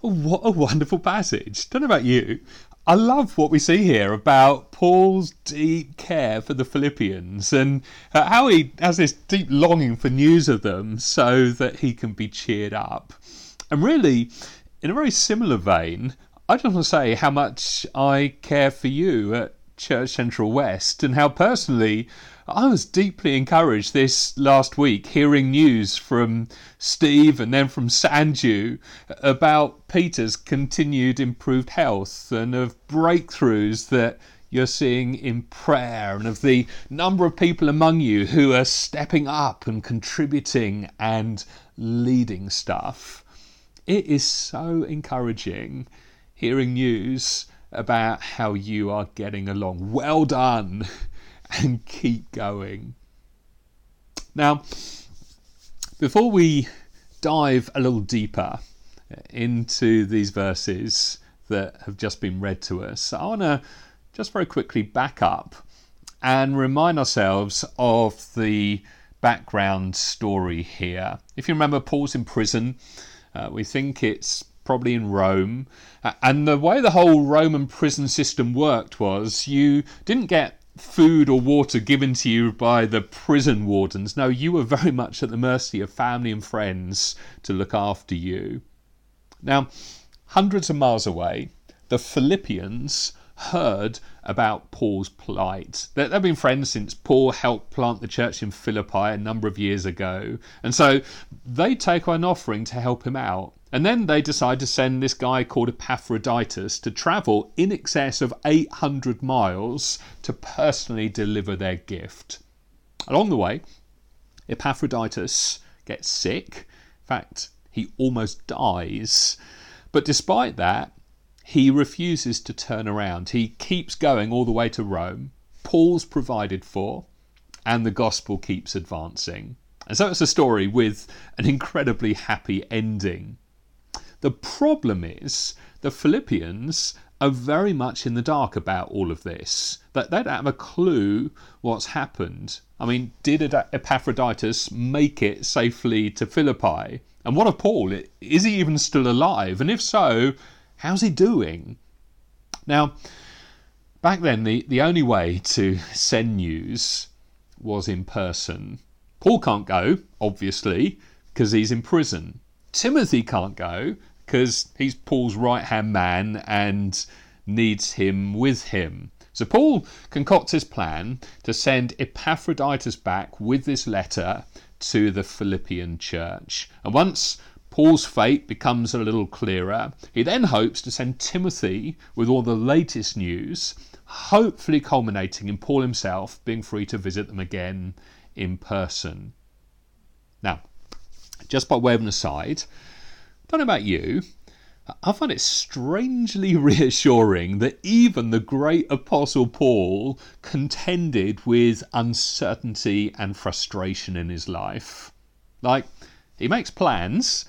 what a wonderful passage. Don't know about you. I love what we see here about Paul's deep care for the Philippians and uh, how he has this deep longing for news of them so that he can be cheered up. And really, in a very similar vein, I just want to say how much I care for you at Church Central West and how personally I was deeply encouraged this last week hearing news from Steve and then from Sanju about Peter's continued improved health and of breakthroughs that you're seeing in prayer and of the number of people among you who are stepping up and contributing and leading stuff. It is so encouraging hearing news about how you are getting along. Well done and keep going. Now, before we dive a little deeper into these verses that have just been read to us, I want to just very quickly back up and remind ourselves of the background story here. If you remember, Paul's in prison. Uh, we think it's probably in Rome. And the way the whole Roman prison system worked was you didn't get food or water given to you by the prison wardens. No, you were very much at the mercy of family and friends to look after you. Now, hundreds of miles away, the Philippians heard about Paul's plight. They've been friends since Paul helped plant the church in Philippi a number of years ago. And so they take an offering to help him out. And then they decide to send this guy called Epaphroditus to travel in excess of 800 miles to personally deliver their gift. Along the way, Epaphroditus gets sick. In fact, he almost dies. But despite that, he refuses to turn around. He keeps going all the way to Rome. Paul's provided for, and the gospel keeps advancing. And so it's a story with an incredibly happy ending. The problem is the Philippians are very much in the dark about all of this. That they don't have a clue what's happened. I mean, did Epaphroditus make it safely to Philippi? And what of Paul? Is he even still alive? And if so, how's he doing? Now, back then, the, the only way to send news was in person. Paul can't go, obviously, because he's in prison. Timothy can't go because he's Paul's right hand man and needs him with him. So Paul concocts his plan to send Epaphroditus back with this letter to the Philippian church. And once Paul's fate becomes a little clearer, he then hopes to send Timothy with all the latest news, hopefully culminating in Paul himself being free to visit them again in person. Now, just by way of an aside, don't know about you. I find it strangely reassuring that even the great Apostle Paul contended with uncertainty and frustration in his life. Like, he makes plans,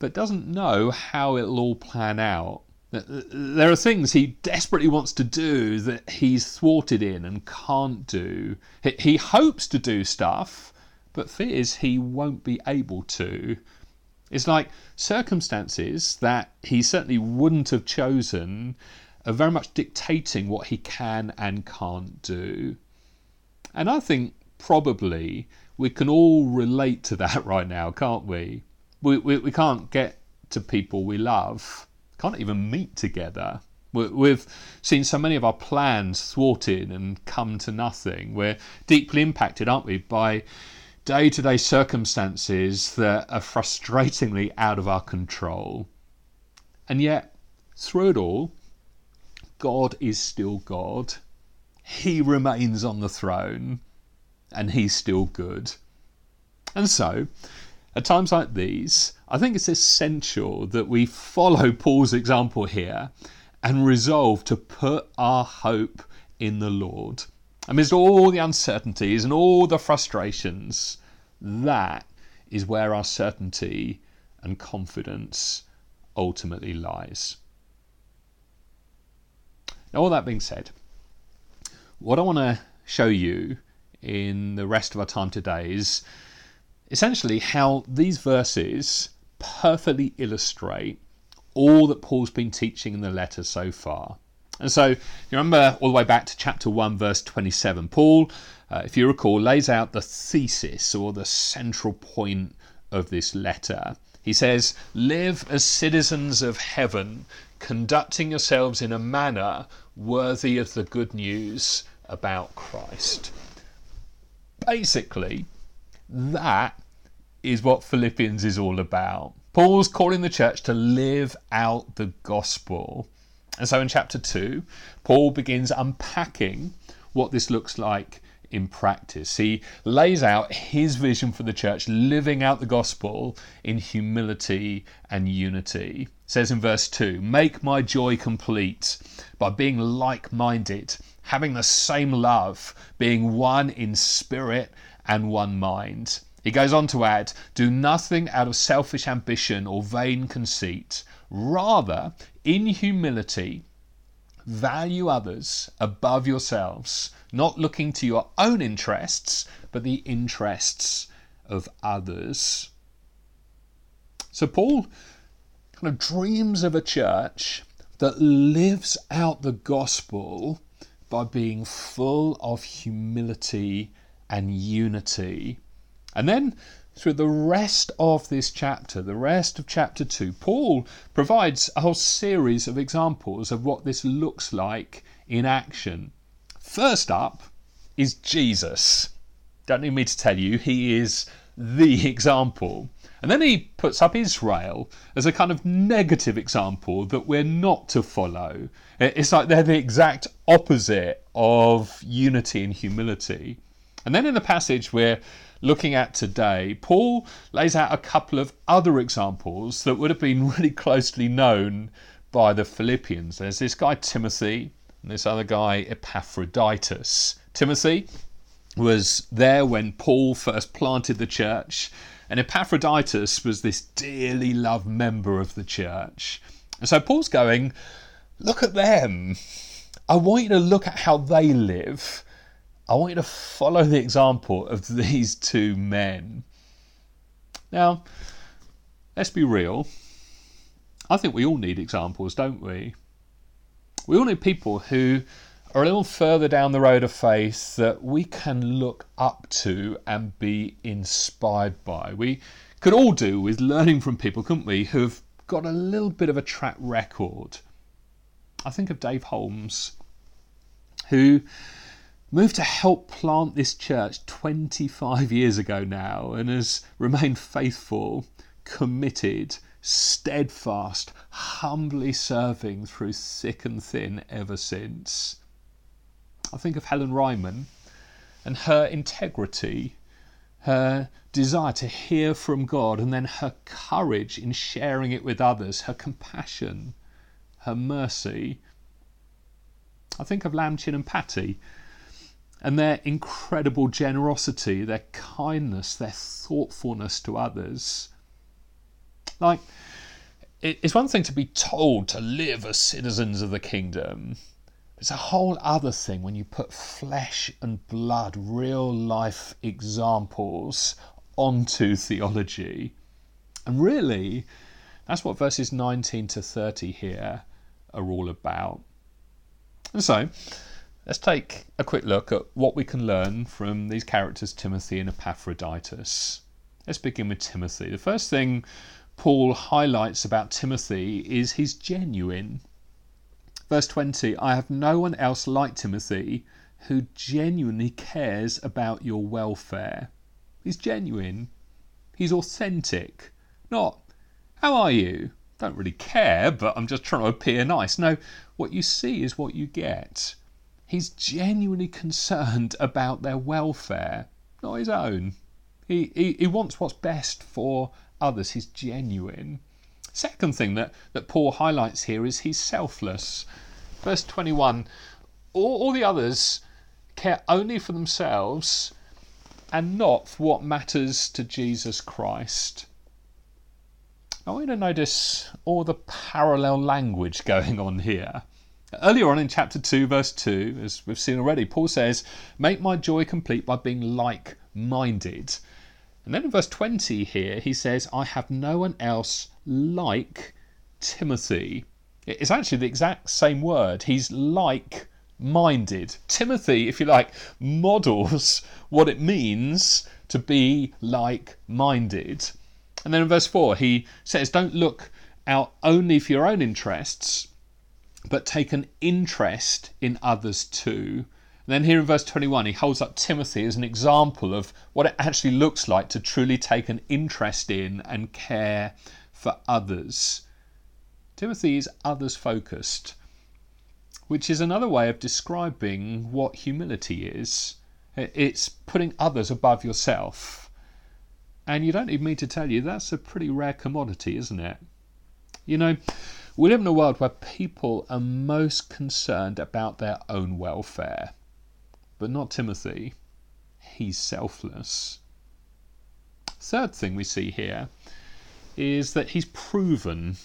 but doesn't know how it'll all plan out. There are things he desperately wants to do that he's thwarted in and can't do. He hopes to do stuff, but fears he won't be able to. It's like circumstances that he certainly wouldn't have chosen are very much dictating what he can and can't do. And I think probably we can all relate to that right now, can't we? We, we, we can't get to people we love, can't even meet together. We've seen so many of our plans thwarted and come to nothing. We're deeply impacted, aren't we, by day to day circumstances that are frustratingly out of our control. And yet, through it all, God is still God. He remains on the throne and He's still good. And so, at times like these, I think it's essential that we follow Paul's example here and resolve to put our hope in the Lord. Amidst all the uncertainties and all the frustrations, that is where our certainty and confidence ultimately lies. Now, all that being said, what I want to show you in the rest of our time today is essentially how these verses perfectly illustrate all that Paul's been teaching in the letter so far. And so you remember all the way back to chapter 1, verse 27. Paul, uh, if you recall, lays out the thesis or the central point of this letter. He says, Live as citizens of heaven, conducting yourselves in a manner worthy of the good news about Christ. Basically, that is what Philippians is all about. Paul's calling the church to live out the gospel. And so in chapter 2, Paul begins unpacking what this looks like in practice. He lays out his vision for the church, living out the gospel in humility and unity. It says in verse 2 Make my joy complete by being like minded, having the same love, being one in spirit and one mind. He goes on to add, Do nothing out of selfish ambition or vain conceit. Rather, in humility, value others above yourselves not looking to your own interests, but the interests of others. So Paul kind of dreams of a church that lives out the gospel by being full of humility and unity. And then through the rest of this chapter, the rest of chapter 2, Paul provides a whole series of examples of what this looks like in action. First up is Jesus. Don't need me to tell you, he is the example. And then he puts up Israel as a kind of negative example that we're not to follow. It's like they're the exact opposite of unity and humility. And then in the passage we're looking at today, Paul lays out a couple of other examples that would have been really closely known by the Philippians. There's this guy Timothy, and this other guy, Epaphroditus. Timothy was there when Paul first planted the church, and Epaphroditus was this dearly loved member of the church. And so Paul's going, Look at them. I want you to look at how they live. I want you to follow the example of these two men. Now, let's be real. I think we all need examples, don't we? We all need people who are a little further down the road of faith that we can look up to and be inspired by. We could all do with learning from people, couldn't we, who've got a little bit of a track record. I think of Dave Holmes, who moved to help plant this church 25 years ago now and has remained faithful, committed, steadfast, humbly serving through thick and thin ever since. I think of Helen Ryman and her integrity, her desire to hear from God, and then her courage in sharing it with others, her compassion, her mercy. I think of Lam Chin and Patty and their incredible generosity, their kindness, their thoughtfulness to others. Like, it's one thing to be told to live as citizens of the kingdom. It's a whole other thing when you put flesh and blood, real life examples onto theology. And really, that's what verses 19 to 30 here are all about. And so, let's take a quick look at what we can learn from these characters, Timothy and Epaphroditus. Let's begin with Timothy. The first thing Paul highlights about Timothy is he's genuine. Verse 20 I have no one else like Timothy who genuinely cares about your welfare. He's genuine. He's authentic. Not, how are you? Don't really care, but I'm just trying to appear nice. No, what you see is what you get. He's genuinely concerned about their welfare, not his own. He, he, he wants what's best for others. He's genuine. Second thing that, that Paul highlights here is he's selfless. Verse 21 all, all the others care only for themselves and not for what matters to Jesus Christ. I want you to notice all the parallel language going on here. Earlier on in chapter 2, verse 2, as we've seen already, Paul says, Make my joy complete by being like minded. And then in verse 20 here, he says, I have no one else like Timothy. It's actually the exact same word. He's like minded. Timothy, if you like, models what it means to be like minded. And then in verse 4, he says, Don't look out only for your own interests, but take an interest in others too. And then here in verse 21, he holds up Timothy as an example of what it actually looks like to truly take an interest in and care for others. Timothy is others focused, which is another way of describing what humility is. It's putting others above yourself. And you don't need me to tell you that's a pretty rare commodity, isn't it? You know, we live in a world where people are most concerned about their own welfare. But not Timothy. He's selfless. Third thing we see here is that he's proven.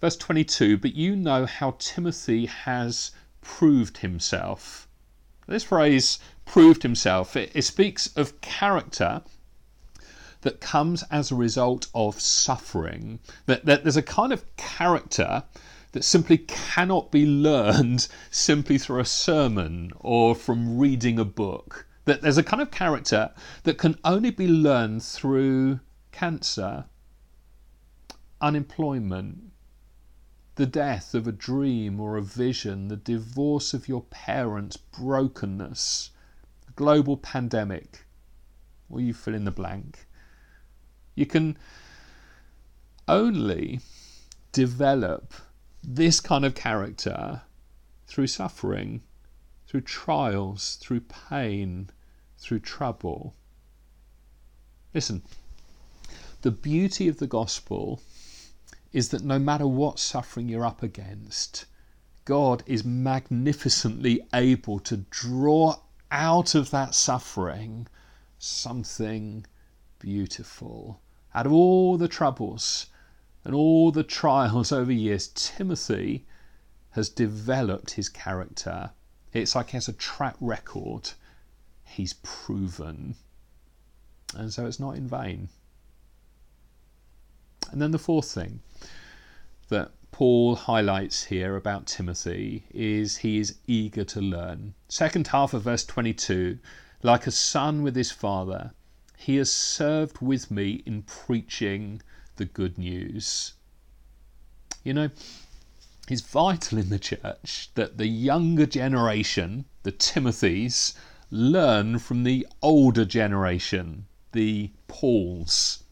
Verse 22 But you know how Timothy has proved himself. This phrase, proved himself, it, it speaks of character that comes as a result of suffering. That, that there's a kind of character that simply cannot be learned simply through a sermon or from reading a book. That there's a kind of character that can only be learned through cancer, unemployment, the death of a dream or a vision, the divorce of your parents, brokenness, global pandemic, or you fill in the blank. You can only develop this kind of character through suffering, through trials, through pain, through trouble. Listen, the beauty of the gospel is that no matter what suffering you're up against, God is magnificently able to draw out of that suffering something beautiful. Out of all the troubles and all the trials over years, Timothy has developed his character. It's like he has a track record. He's proven. And so it's not in vain. And then the fourth thing that Paul highlights here about Timothy is he is eager to learn. Second half of verse 22 like a son with his father, he has served with me in preaching the good news. You know, it's vital in the church that the younger generation, the Timothys, learn from the older generation, the Pauls.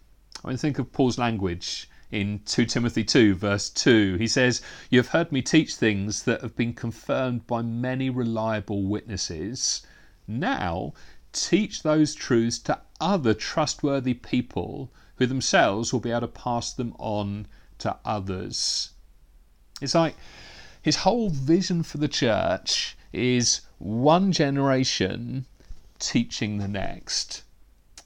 I mean, think of Paul's language in 2 Timothy 2, verse 2. He says, You have heard me teach things that have been confirmed by many reliable witnesses. Now teach those truths to other trustworthy people who themselves will be able to pass them on to others. It's like his whole vision for the church is one generation teaching the next.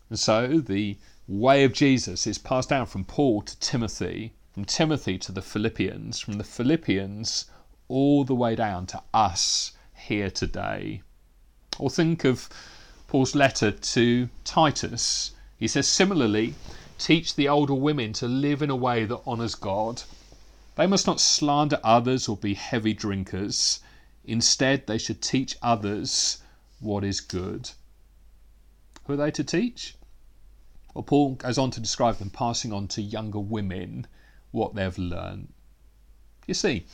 And so the way of Jesus is passed down from Paul to Timothy, from Timothy to the Philippians, from the Philippians all the way down to us here today. Or think of Paul's letter to Titus. He says, similarly, teach the older women to live in a way that honours God. They must not slander others or be heavy drinkers. Instead, they should teach others what is good. Who are they to teach? Well, Paul goes on to describe them passing on to younger women what they've learned. You see,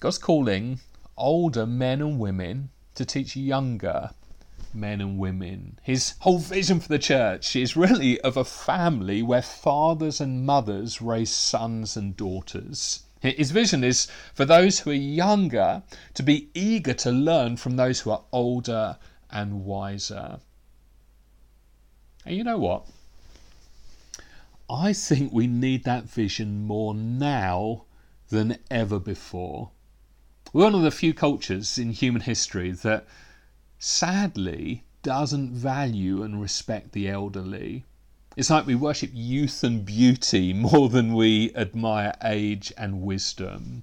God's calling older men and women to teach younger men and women. His whole vision for the church is really of a family where fathers and mothers raise sons and daughters. His vision is for those who are younger to be eager to learn from those who are older and wiser. And you know what? I think we need that vision more now than ever before. We're one of the few cultures in human history that sadly doesn't value and respect the elderly. It's like we worship youth and beauty more than we admire age and wisdom.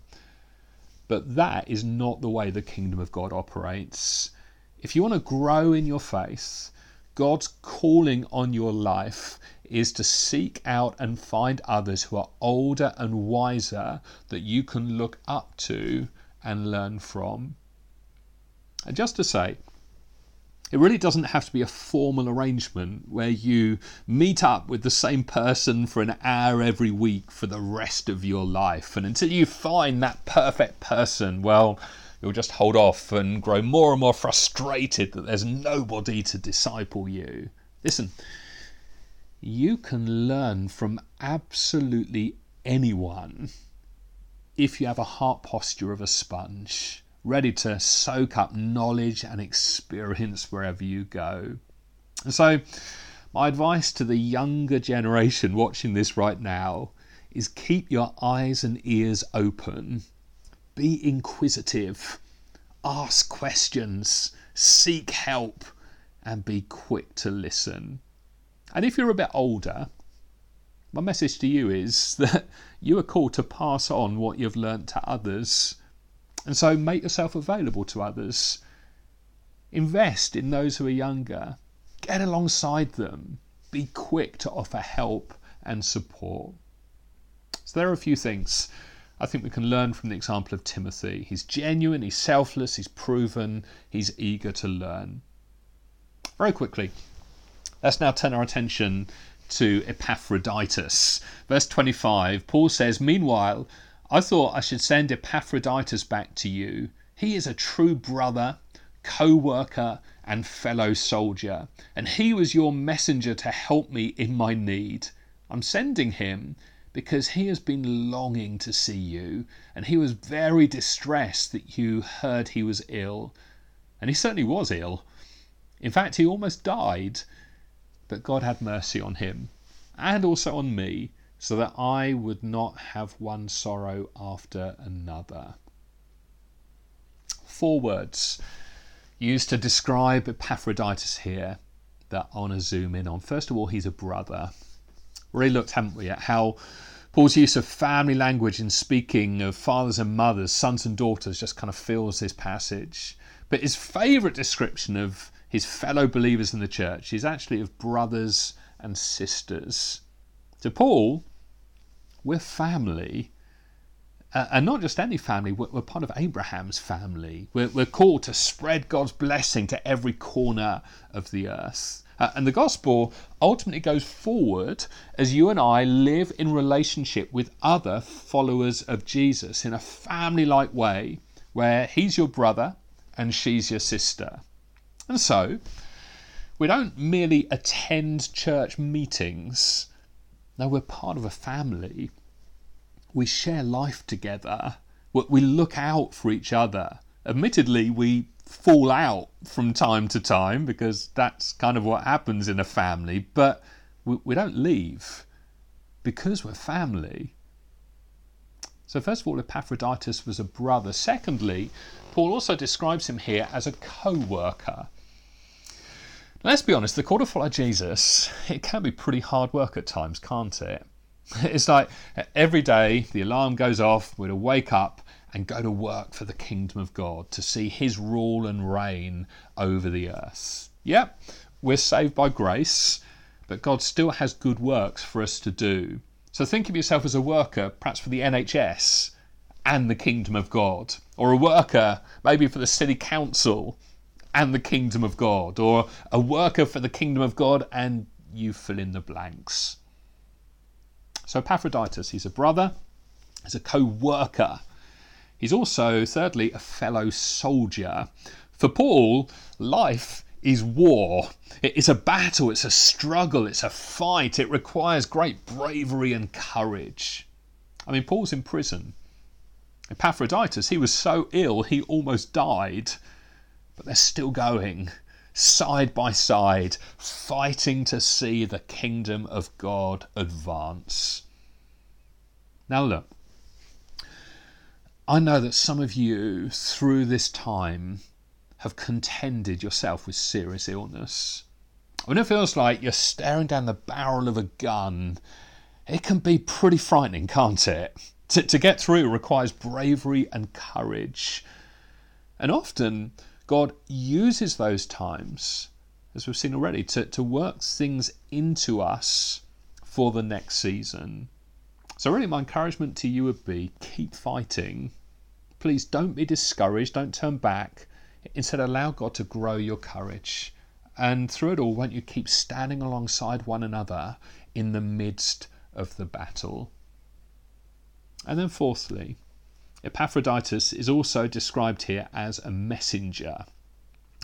But that is not the way the kingdom of God operates. If you want to grow in your faith, God's calling on your life is to seek out and find others who are older and wiser that you can look up to and learn from. And just to say, it really doesn't have to be a formal arrangement where you meet up with the same person for an hour every week for the rest of your life. And until you find that perfect person, well, you'll just hold off and grow more and more frustrated that there's nobody to disciple you. Listen, you can learn from absolutely anyone if you have a heart posture of a sponge ready to soak up knowledge and experience wherever you go. And so, my advice to the younger generation watching this right now is keep your eyes and ears open, be inquisitive, ask questions, seek help, and be quick to listen. And if you're a bit older, my message to you is that you are called to pass on what you've learnt to others and so make yourself available to others. Invest in those who are younger. Get alongside them. Be quick to offer help and support. So, there are a few things I think we can learn from the example of Timothy. He's genuine, he's selfless, he's proven, he's eager to learn. Very quickly, let's now turn our attention to Epaphroditus. Verse 25, Paul says, Meanwhile, I thought I should send Epaphroditus back to you. He is a true brother, co worker, and fellow soldier, and he was your messenger to help me in my need. I'm sending him because he has been longing to see you, and he was very distressed that you heard he was ill. And he certainly was ill. In fact, he almost died. But God had mercy on him, and also on me so that I would not have one sorrow after another. Four words used to describe Epaphroditus here that I want to zoom in on. First of all, he's a brother. We already looked, haven't we, at how Paul's use of family language in speaking of fathers and mothers, sons and daughters, just kind of fills this passage. But his favourite description of his fellow believers in the church is actually of brothers and sisters. To Paul, we're family. Uh, and not just any family, we're, we're part of Abraham's family. We're, we're, called to spread God's blessing to every corner of the earth. Uh, and the gospel ultimately goes forward as you and I live in relationship with other followers of Jesus in a family like way where he's your brother and she's your sister. And so, we don't merely attend church meetings no, we're part of a family. We share life together. We look out for each other. Admittedly, we fall out from time to time because that's kind of what happens in a family, but we, don't leave because we're family. So, first of all, Epaphroditus was a brother. Secondly, Paul also describes him here as a co worker. Let's be honest, the call to follow Jesus, it can be pretty hard work at times, can't it? It's like every day the alarm goes off, we're to wake up and go to work for the kingdom of God, to see his rule and reign over the earth. Yep, we're saved by grace, but God still has good works for us to do. So think of yourself as a worker, perhaps for the NHS and the kingdom of God, or a worker maybe for the city council and the kingdom of God, or a worker for the kingdom of God, and you fill in the blanks. So, Epaphroditus, he's a brother, he's a co worker. He's also, thirdly, a fellow soldier. For Paul, life is war. It's a battle, it's a struggle, it's a fight. It requires great bravery and courage. I mean, Paul's in prison. Epaphroditus, he was so ill he almost died but they're still going side by side, fighting to see the kingdom of God advance. Now, look, I know that some of you through this time have contended yourself with serious illness. When it feels like you're staring down the barrel of a gun, it can be pretty frightening, can't it? To, to get through requires bravery and courage. And often God uses those times, as we've seen already, to, to work things into us for the next season. So, really, my encouragement to you would be keep fighting. Please don't be discouraged, don't turn back. Instead, allow God to grow your courage. And through it all, won't you keep standing alongside one another in the midst of the battle? And then, fourthly, Epaphroditus is also described here as a messenger.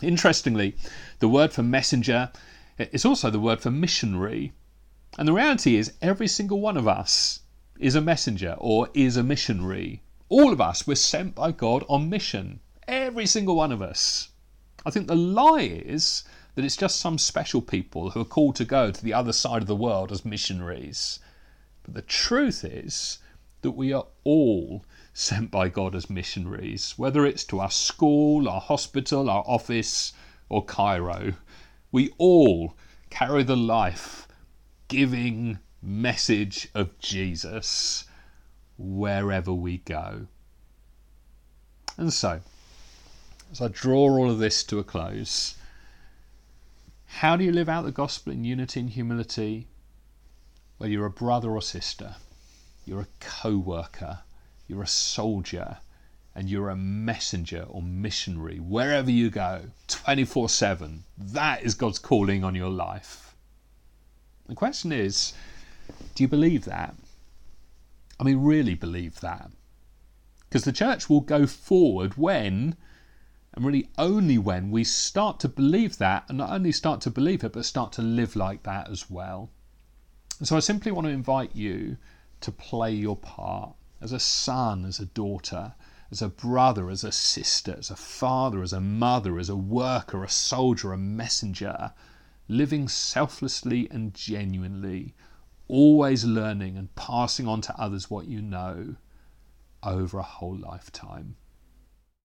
Interestingly, the word for messenger is also the word for missionary. And the reality is, every single one of us is a messenger or is a missionary. All of us, we're sent by God on mission. Every single one of us. I think the lie is that it's just some special people who are called to go to the other side of the world as missionaries. But the truth is that we are all sent by God as missionaries, whether it's to our school, our hospital, our office, or Cairo. We all carry the life giving message of Jesus wherever we go. And so, as I draw all of this to a close, how do you live out the gospel in unity and humility? Whether you're a brother or sister, you're a co worker, you're a soldier, and you're a messenger or missionary wherever you go, 24 7. That is God's calling on your life. The question is do you believe that? I mean, really believe that? Because the church will go forward when and really only when we start to believe that, and not only start to believe it, but start to live like that as well. And so I simply want to invite you to play your part as a son, as a daughter, as a brother, as a sister, as a father, as a mother, as a worker, a soldier, a messenger, living selflessly and genuinely, always learning and passing on to others what you know over a whole lifetime.